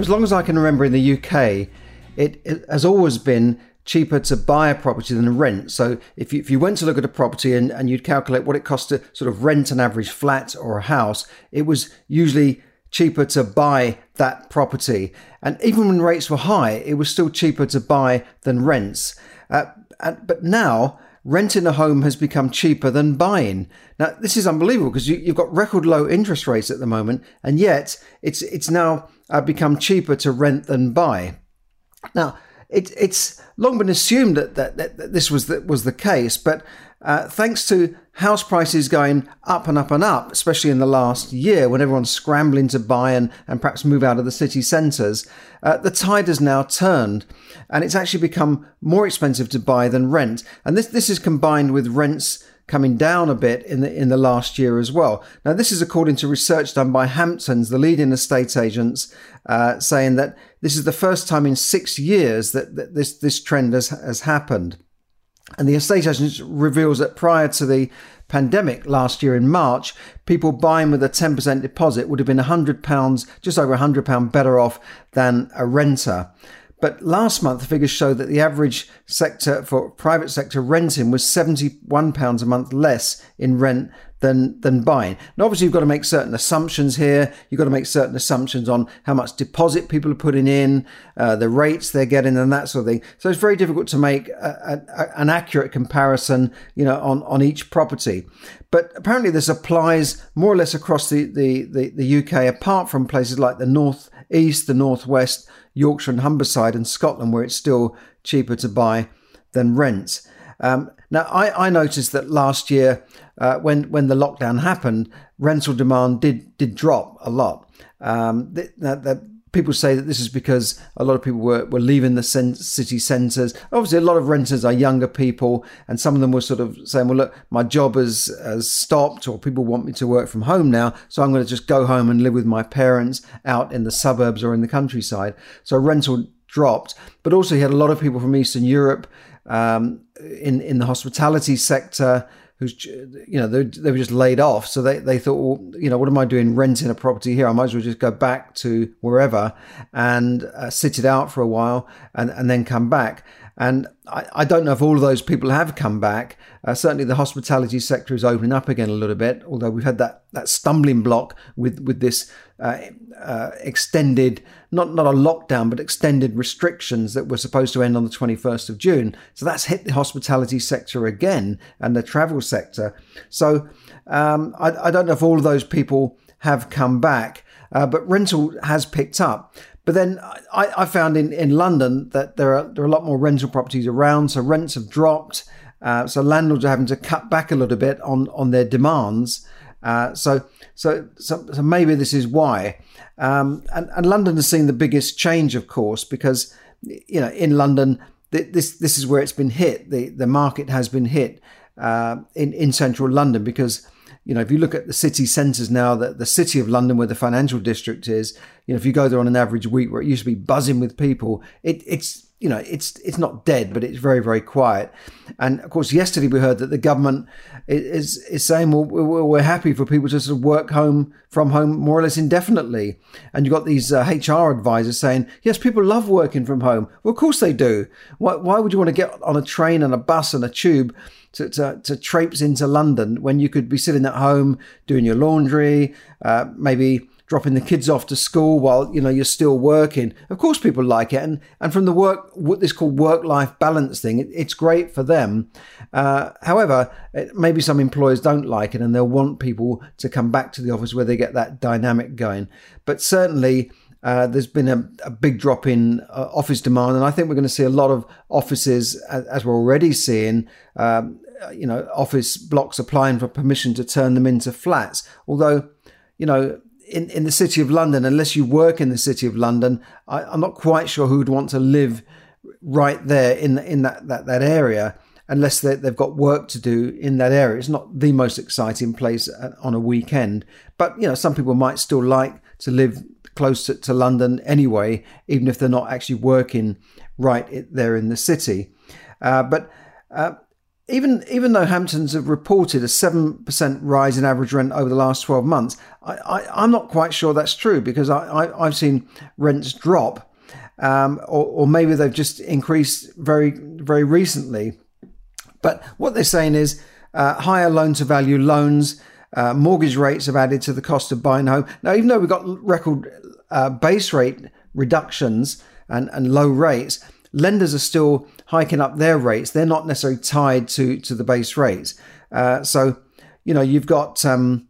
For as long as I can remember in the UK, it, it has always been cheaper to buy a property than rent. So if you, if you went to look at a property and, and you'd calculate what it cost to sort of rent an average flat or a house, it was usually cheaper to buy that property. And even when rates were high, it was still cheaper to buy than rents. Uh, but now, renting a home has become cheaper than buying. Now, this is unbelievable because you, have got record low interest rates at the moment, and yet it's it's now uh, become cheaper to rent than buy. Now, it, it's long been assumed that, that, that this was the, was the case, but uh, thanks to house prices going up and up and up, especially in the last year when everyone's scrambling to buy and, and perhaps move out of the city centres, uh, the tide has now turned and it's actually become more expensive to buy than rent. And this, this is combined with rents coming down a bit in the in the last year as well. Now, this is according to research done by Hamptons, the leading estate agents, uh, saying that this is the first time in six years that, that this this trend has has happened. And the estate agent reveals that prior to the pandemic last year in March, people buying with a 10% deposit would have been £100, just over £100 better off than a renter. But last month, figures show that the average sector for private sector renting was £71 a month less in rent than than buying. And obviously, you've got to make certain assumptions here. You've got to make certain assumptions on how much deposit people are putting in, uh, the rates they're getting, and that sort of thing. So it's very difficult to make a, a, an accurate comparison, you know, on on each property. But apparently, this applies more or less across the the, the, the UK, apart from places like the north east, the northwest, Yorkshire and Humberside, and Scotland, where it's still cheaper to buy than rent. Um, now, I, I, noticed that last year, uh, when when the lockdown happened, rental demand did did drop a lot. Um, that, that, people say that this is because a lot of people were, were leaving the city centres. Obviously, a lot of renters are younger people, and some of them were sort of saying, "Well, look, my job has has stopped, or people want me to work from home now, so I'm going to just go home and live with my parents out in the suburbs or in the countryside." So rental dropped, but also he had a lot of people from Eastern Europe um, in in the hospitality sector who's you know they, they were just laid off. So they, they thought well you know what am i doing renting a property here? I might as well just go back to wherever and uh, sit it out for a while and, and then come back and I, I don't know if all of those people have come back. Uh, certainly, the hospitality sector is opening up again a little bit, although we've had that, that stumbling block with, with this uh, uh, extended, not, not a lockdown, but extended restrictions that were supposed to end on the 21st of June. So that's hit the hospitality sector again and the travel sector. So um, I, I don't know if all of those people have come back. Uh, but rental has picked up. But then I, I, found in, in London that there are there are a lot more rental properties around, so rents have dropped. Uh, so landlords are having to cut back a little bit on on their demands. Uh, so, so so so maybe this is why. Um, and, and London has seen the biggest change, of course, because you know in London this this is where it's been hit. The the market has been hit uh, in in central London because you know, if you look at the city centres now, that the city of London, where the financial district is, you know, if you go there on an average week where it used to be buzzing with people, it, it's you know, it's it's not dead, but it's very very quiet. And of course, yesterday we heard that the government is is saying, well, we're happy for people to sort of work home from home more or less indefinitely. And you've got these uh, HR advisors saying, yes, people love working from home. Well, of course they do. Why why would you want to get on a train and a bus and a tube? to, to, to traipse into London when you could be sitting at home doing your laundry, uh, maybe dropping the kids off to school while you know you're still working. Of course, people like it, and and from the work what this called work life balance thing, it, it's great for them. Uh, however, it, maybe some employers don't like it, and they'll want people to come back to the office where they get that dynamic going. But certainly. Uh, there's been a, a, big drop in uh, office demand, and I think we're going to see a lot of offices, as, as we're already seeing, um, you know, office blocks applying for permission to turn them into flats. Although, you know, in, in the city of London, unless you work in the city of London, I, am not quite sure who would want to live right there in in that that, that area unless they, have got work to do in that area. It's not the most exciting place on a weekend, but you know some people might still like to live close to, to London anyway, even if they're not actually working right there in the city. Uh, but uh, even even though Hamptons have reported a seven percent rise in average rent over the last twelve months, I, am not quite sure that's true because I, have seen rents drop, um, or, or maybe they've just increased very very recently. But what they're saying is uh, higher loan to value loans. Uh, mortgage rates have added to the cost of buying a home. Now, even though we've got record uh, base rate reductions and, and low rates, lenders are still hiking up their rates. They're not necessarily tied to to the base rates. Uh, so, you know, you've got um,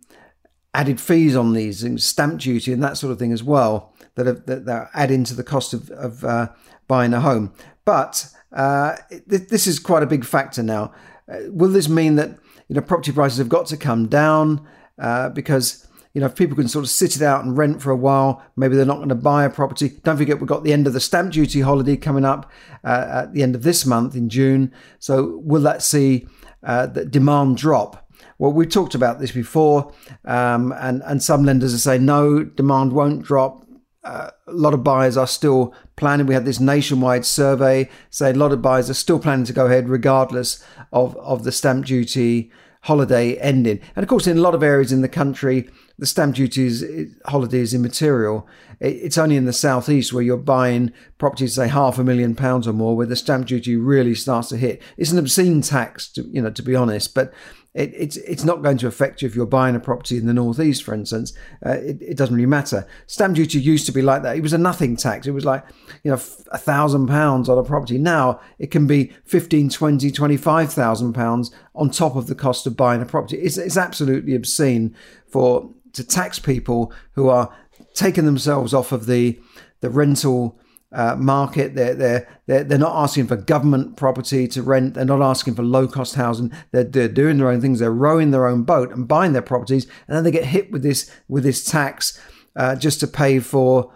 added fees on these, and stamp duty, and that sort of thing as well that are, that, that add into the cost of, of uh, buying a home. But uh, this is quite a big factor now. Uh, will this mean that you know property prices have got to come down uh, because you know, if people can sort of sit it out and rent for a while, maybe they're not going to buy a property. Don't forget, we've got the end of the stamp duty holiday coming up uh, at the end of this month in June. So, will that see uh, the demand drop? Well, we've talked about this before, um, and and some lenders are saying no, demand won't drop. Uh, a lot of buyers are still planning. We had this nationwide survey say a lot of buyers are still planning to go ahead regardless of of the stamp duty holiday ending. And of course, in a lot of areas in the country, the stamp duty is, holiday is immaterial. It's only in the southeast where you're buying properties, say half a million pounds or more, where the stamp duty really starts to hit. It's an obscene tax, to, you know, to be honest, but it, it's it's not going to affect you if you're buying a property in the northeast, for instance. Uh, it, it, doesn't really matter. Stamp duty used to be like that. It was a nothing tax. It was like you know a thousand pounds on a property. Now it can be 15, 20, 25,000 pounds on top of the cost of buying a property. It's, it's absolutely obscene for to tax people who are taking themselves off of the the rental uh, market. They're, they're, they're, they're not asking for government property to rent. They're not asking for low cost housing. They're, they're doing their own things. They're rowing their own boat and buying their properties. And then they get hit with this, with this tax uh, just to pay for,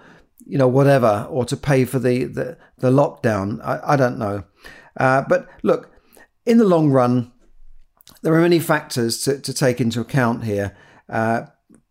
you know, whatever, or to pay for the, the, the lockdown. I, I don't know. Uh, but look, in the long run, there are many factors to, to take into account here. Uh,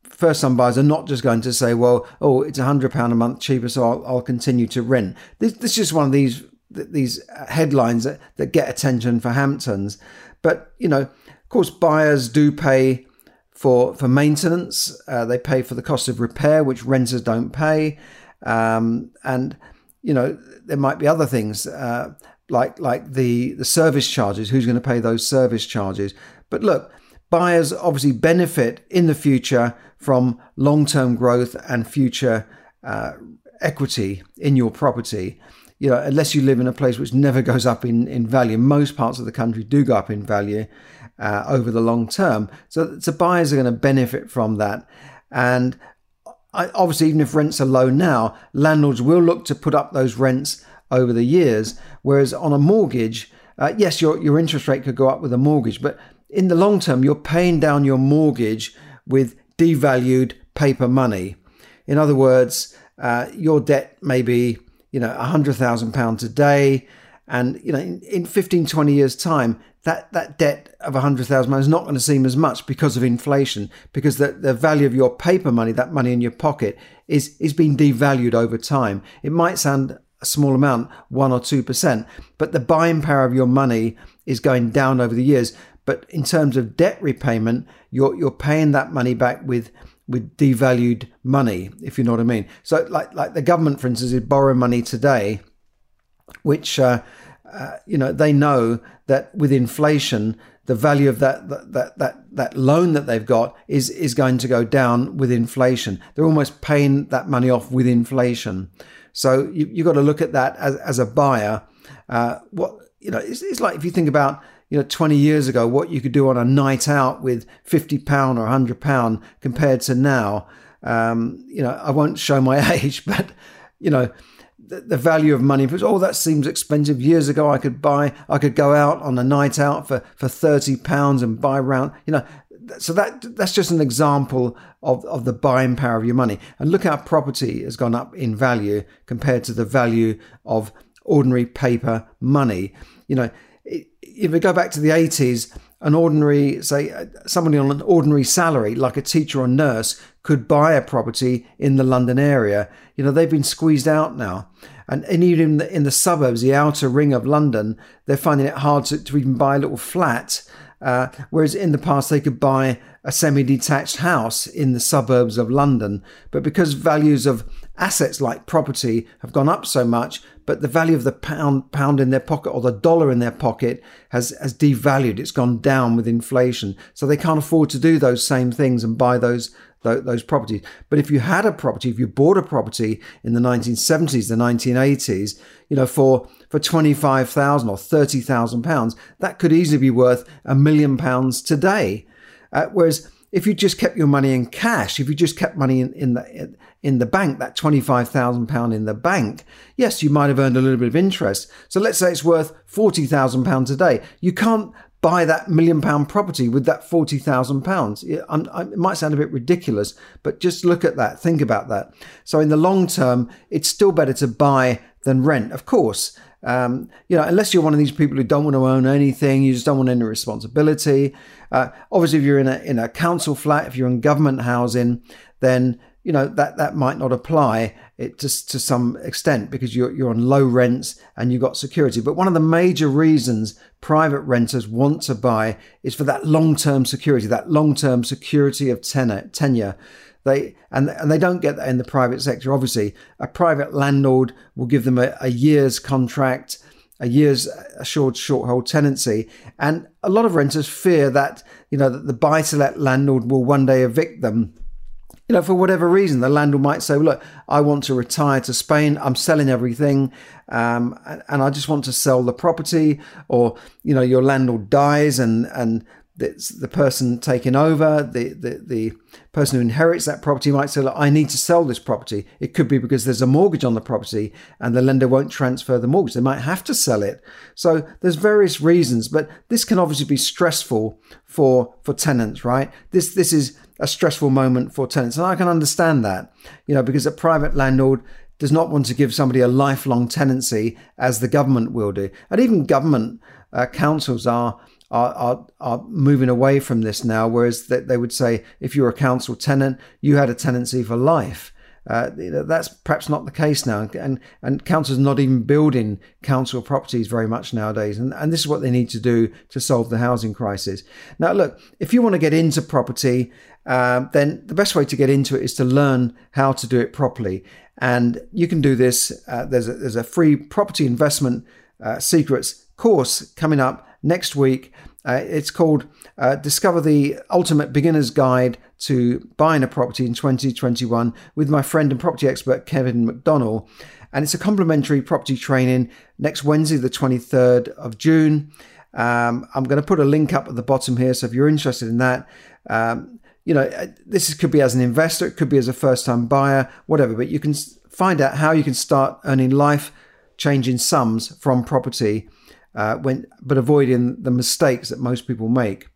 first time buyers are not just going to say, well, oh, it's a hundred pound a month cheaper, so I'll, I'll continue to rent. This, this is just one of these these headlines that, that get attention for Hamptons. But you know, of course, buyers do pay for for maintenance. Uh, they pay for the cost of repair, which renters don't pay, um, and you know there might be other things uh, like like the the service charges. Who's going to pay those service charges? But look, buyers obviously benefit in the future from long term growth and future uh, equity in your property. You know, unless you live in a place which never goes up in, in value, most parts of the country do go up in value uh, over the long term. So, so buyers are going to benefit from that. And I, obviously, even if rents are low now, landlords will look to put up those rents over the years. Whereas on a mortgage, uh, yes, your, your interest rate could go up with a mortgage, but in the long term, you're paying down your mortgage with devalued paper money. In other words, uh, your debt may be, you know, £100,000 a day. And, you know, in, in 15, 20 years' time, that, that debt of £100,000 is not going to seem as much because of inflation, because the, the value of your paper money, that money in your pocket, is, is being devalued over time. It might sound a small amount, 1 or 2%, but the buying power of your money is going down over the years. But in terms of debt repayment, you're you're paying that money back with with devalued money, if you know what I mean. So like like the government, for instance, is borrowing money today, which uh, uh, you know they know that with inflation, the value of that that that that loan that they've got is is going to go down with inflation. They're almost paying that money off with inflation. So you you've got to look at that as as a buyer. Uh, what you know, it's, it's like if you think about you know 20 years ago what you could do on a night out with 50 pound or 100 pound compared to now um, you know i won't show my age but you know the, the value of money because oh that seems expensive years ago i could buy i could go out on a night out for for 30 pounds and buy round you know so that that's just an example of, of the buying power of your money. And look how property has gone up in value compared to the value of ordinary paper money. You know, if we go back to the 80s, an ordinary, say, uh, somebody on an ordinary salary, like a teacher or nurse, could buy a property in the London area. You know, they've been squeezed out now. And, and even in the, in the suburbs, the outer ring of London, they're finding it hard to, to even buy a little flat. Uh, whereas in the past, they could buy a semi detached house in the suburbs of London. But because values of assets like property have gone up so much, but the value of the pound pound in their pocket or the dollar in their pocket has has devalued. It's gone down with inflation, so they can't afford to do those same things and buy those those properties. But if you had a property, if you bought a property in the 1970s, the 1980s, you know, for for 25,000 or 30,000 pounds, that could easily be worth a million pounds today. Uh, whereas if you just kept your money in cash, if you just kept money in, in the in the bank, that twenty five thousand pound in the bank, yes, you might have earned a little bit of interest. So let's say it's worth forty thousand pounds a day. You can't buy that million pound property with that forty thousand pounds. It might sound a bit ridiculous, but just look at that. Think about that. So in the long term, it's still better to buy than rent, of course. Um, you know, unless you're one of these people who don't want to own anything, you just don't want any responsibility. Uh, obviously, if you're in a in a council flat, if you're in government housing, then you know that that might not apply it just to some extent because you're you're on low rents and you've got security. But one of the major reasons private renters want to buy is for that long term security, that long term security of tenure. tenure. They and and they don't get that in the private sector. Obviously, a private landlord will give them a, a year's contract, a year's assured short hold tenancy, and a lot of renters fear that you know that the buy to let landlord will one day evict them you know, for whatever reason, the landlord might say, "Look, I want to retire to Spain. I'm selling everything, um, and I just want to sell the property." Or you know, your landlord dies, and and the person taking over, the, the, the person who inherits that property might say, Look, I need to sell this property. It could be because there's a mortgage on the property and the lender won't transfer the mortgage. They might have to sell it. So there's various reasons, but this can obviously be stressful for, for tenants, right? This, this is a stressful moment for tenants. And I can understand that, you know, because a private landlord does not want to give somebody a lifelong tenancy as the government will do. And even government uh, councils are are, are, are moving away from this now, whereas they, they would say if you're a council tenant, you had a tenancy for life. Uh, that's perhaps not the case now, and and councils are not even building council properties very much nowadays, and and this is what they need to do to solve the housing crisis. Now, look, if you want to get into property, uh, then the best way to get into it is to learn how to do it properly, and you can do this. Uh, there's a, there's a free property investment uh, secrets course coming up next week. Uh, it's called uh, Discover the Ultimate Beginner's Guide to Buying a Property in 2021 with my friend and property expert Kevin McDonnell. And it's a complimentary property training next Wednesday, the 23rd of June. Um, I'm going to put a link up at the bottom here. So if you're interested in that, um, you know, uh, this could be as an investor, it could be as a first time buyer, whatever, but you can find out how you can start earning life changing sums from property uh, when, but avoiding the mistakes that most people make.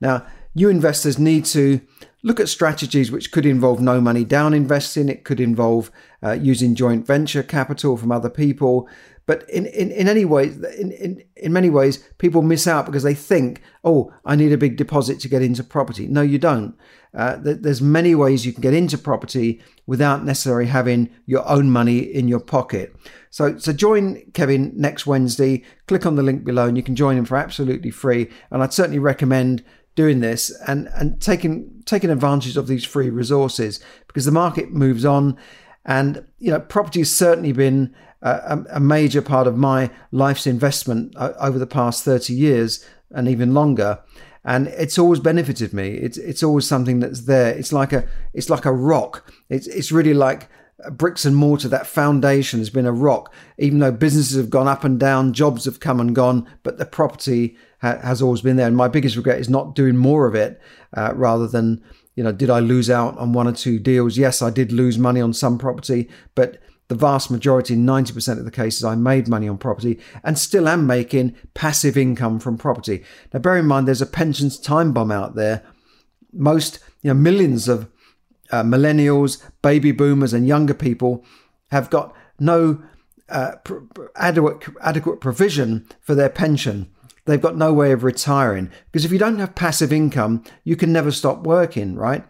Now, new investors need to look at strategies which could involve no money down investing. It could involve uh, using joint venture capital from other people. But in, in, in any way, in, in, in many ways, people miss out because they think, oh, I need a big deposit to get into property. No, you don't. Uh, there's many ways you can get into property without necessarily having your own money in your pocket. So, so join Kevin next Wednesday. Click on the link below, and you can join him for absolutely free. And I'd certainly recommend doing this and and taking taking advantage of these free resources because the market moves on, and you know property has certainly been a, a major part of my life's investment uh, over the past thirty years and even longer and it's always benefited me. It's it's always something that's there. It's like a it's like a rock. It's it's really like bricks and mortar, that foundation has been a rock. Even though businesses have gone up and down, jobs have come and gone, but the property ha- has always been there. And my biggest regret is not doing more of it uh, rather than, you know, did I lose out on one or two deals? Yes, I did lose money on some property, but the vast majority, 90% of the cases, I made money on property and still am making passive income from property. Now, bear in mind, there's a pensions time bomb out there most, you know, millions of uh, millennials, baby boomers, and younger people have got no uh, pr- adequate adequate provision for their pension. They've got no way of retiring because if you don't have passive income, you can never stop working, right?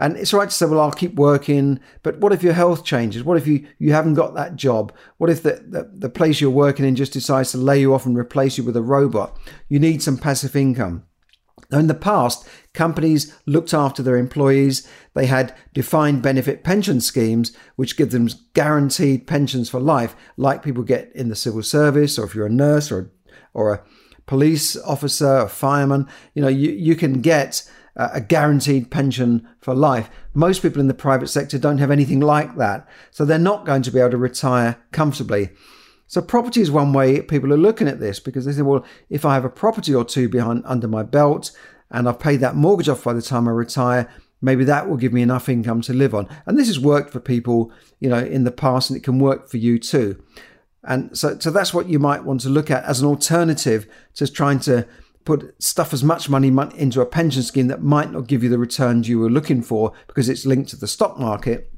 And it's right to say, well, I'll keep working, but what if your health changes? What if you, you haven't got that job? What if the, the, the place you're working in just decides to lay you off and replace you with a robot? You need some passive income. Now, in the past, companies looked after their employees. They had defined benefit pension schemes, which give them guaranteed pensions for life, like people get in the civil service, or if you're a nurse or, or a police officer, a fireman, you know, you, you can get a guaranteed pension for life. Most people in the private sector don't have anything like that. So they're not going to be able to retire comfortably. So property is one way people are looking at this because they say, well, if I have a property or two behind under my belt and I've paid that mortgage off by the time I retire, maybe that will give me enough income to live on. And this has worked for people, you know, in the past and it can work for you too. And so, so that's what you might want to look at as an alternative to trying to put stuff as much money into a pension scheme that might not give you the returns you were looking for because it's linked to the stock market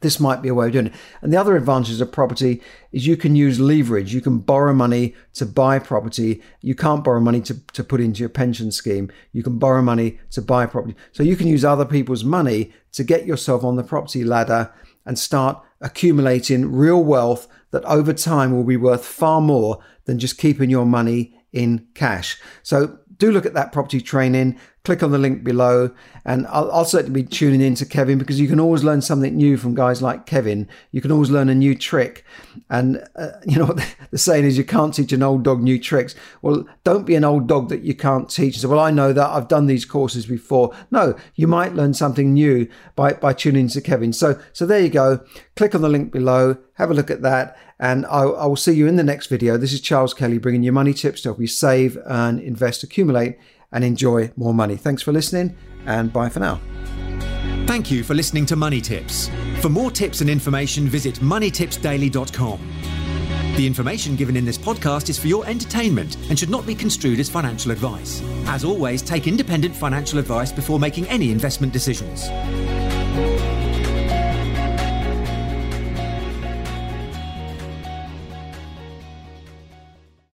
this might be a way of doing it. And the other advantage of property is you can use leverage. You can borrow money to buy property. You can't borrow money to, to put into your pension scheme. You can borrow money to buy property. So you can use other people's money to get yourself on the property ladder and start accumulating real wealth that over time will be worth far more than just keeping your money in cash. So do look at that property training. Click on the link below, and I'll, I'll, certainly be tuning in to Kevin because you can always learn something new from guys like Kevin. You can always learn a new trick, and uh, you know what the saying is: you can't teach an old dog new tricks. Well, don't be an old dog that you can't teach. So, well, I know that I've done these courses before. No, you might learn something new by by tuning to Kevin. So, so there you go. Click on the link below. Have a look at that and I, I will see you in the next video. This is Charles Kelly bringing you money tips to help you save, earn, invest, accumulate, and enjoy more money. Thanks for listening, and bye for now. Thank you for listening to Money Tips. For more tips and information, visit moneytipsdaily.com. The information given in this podcast is for your entertainment and should not be construed as financial advice. As always, take independent financial advice before making any investment decisions.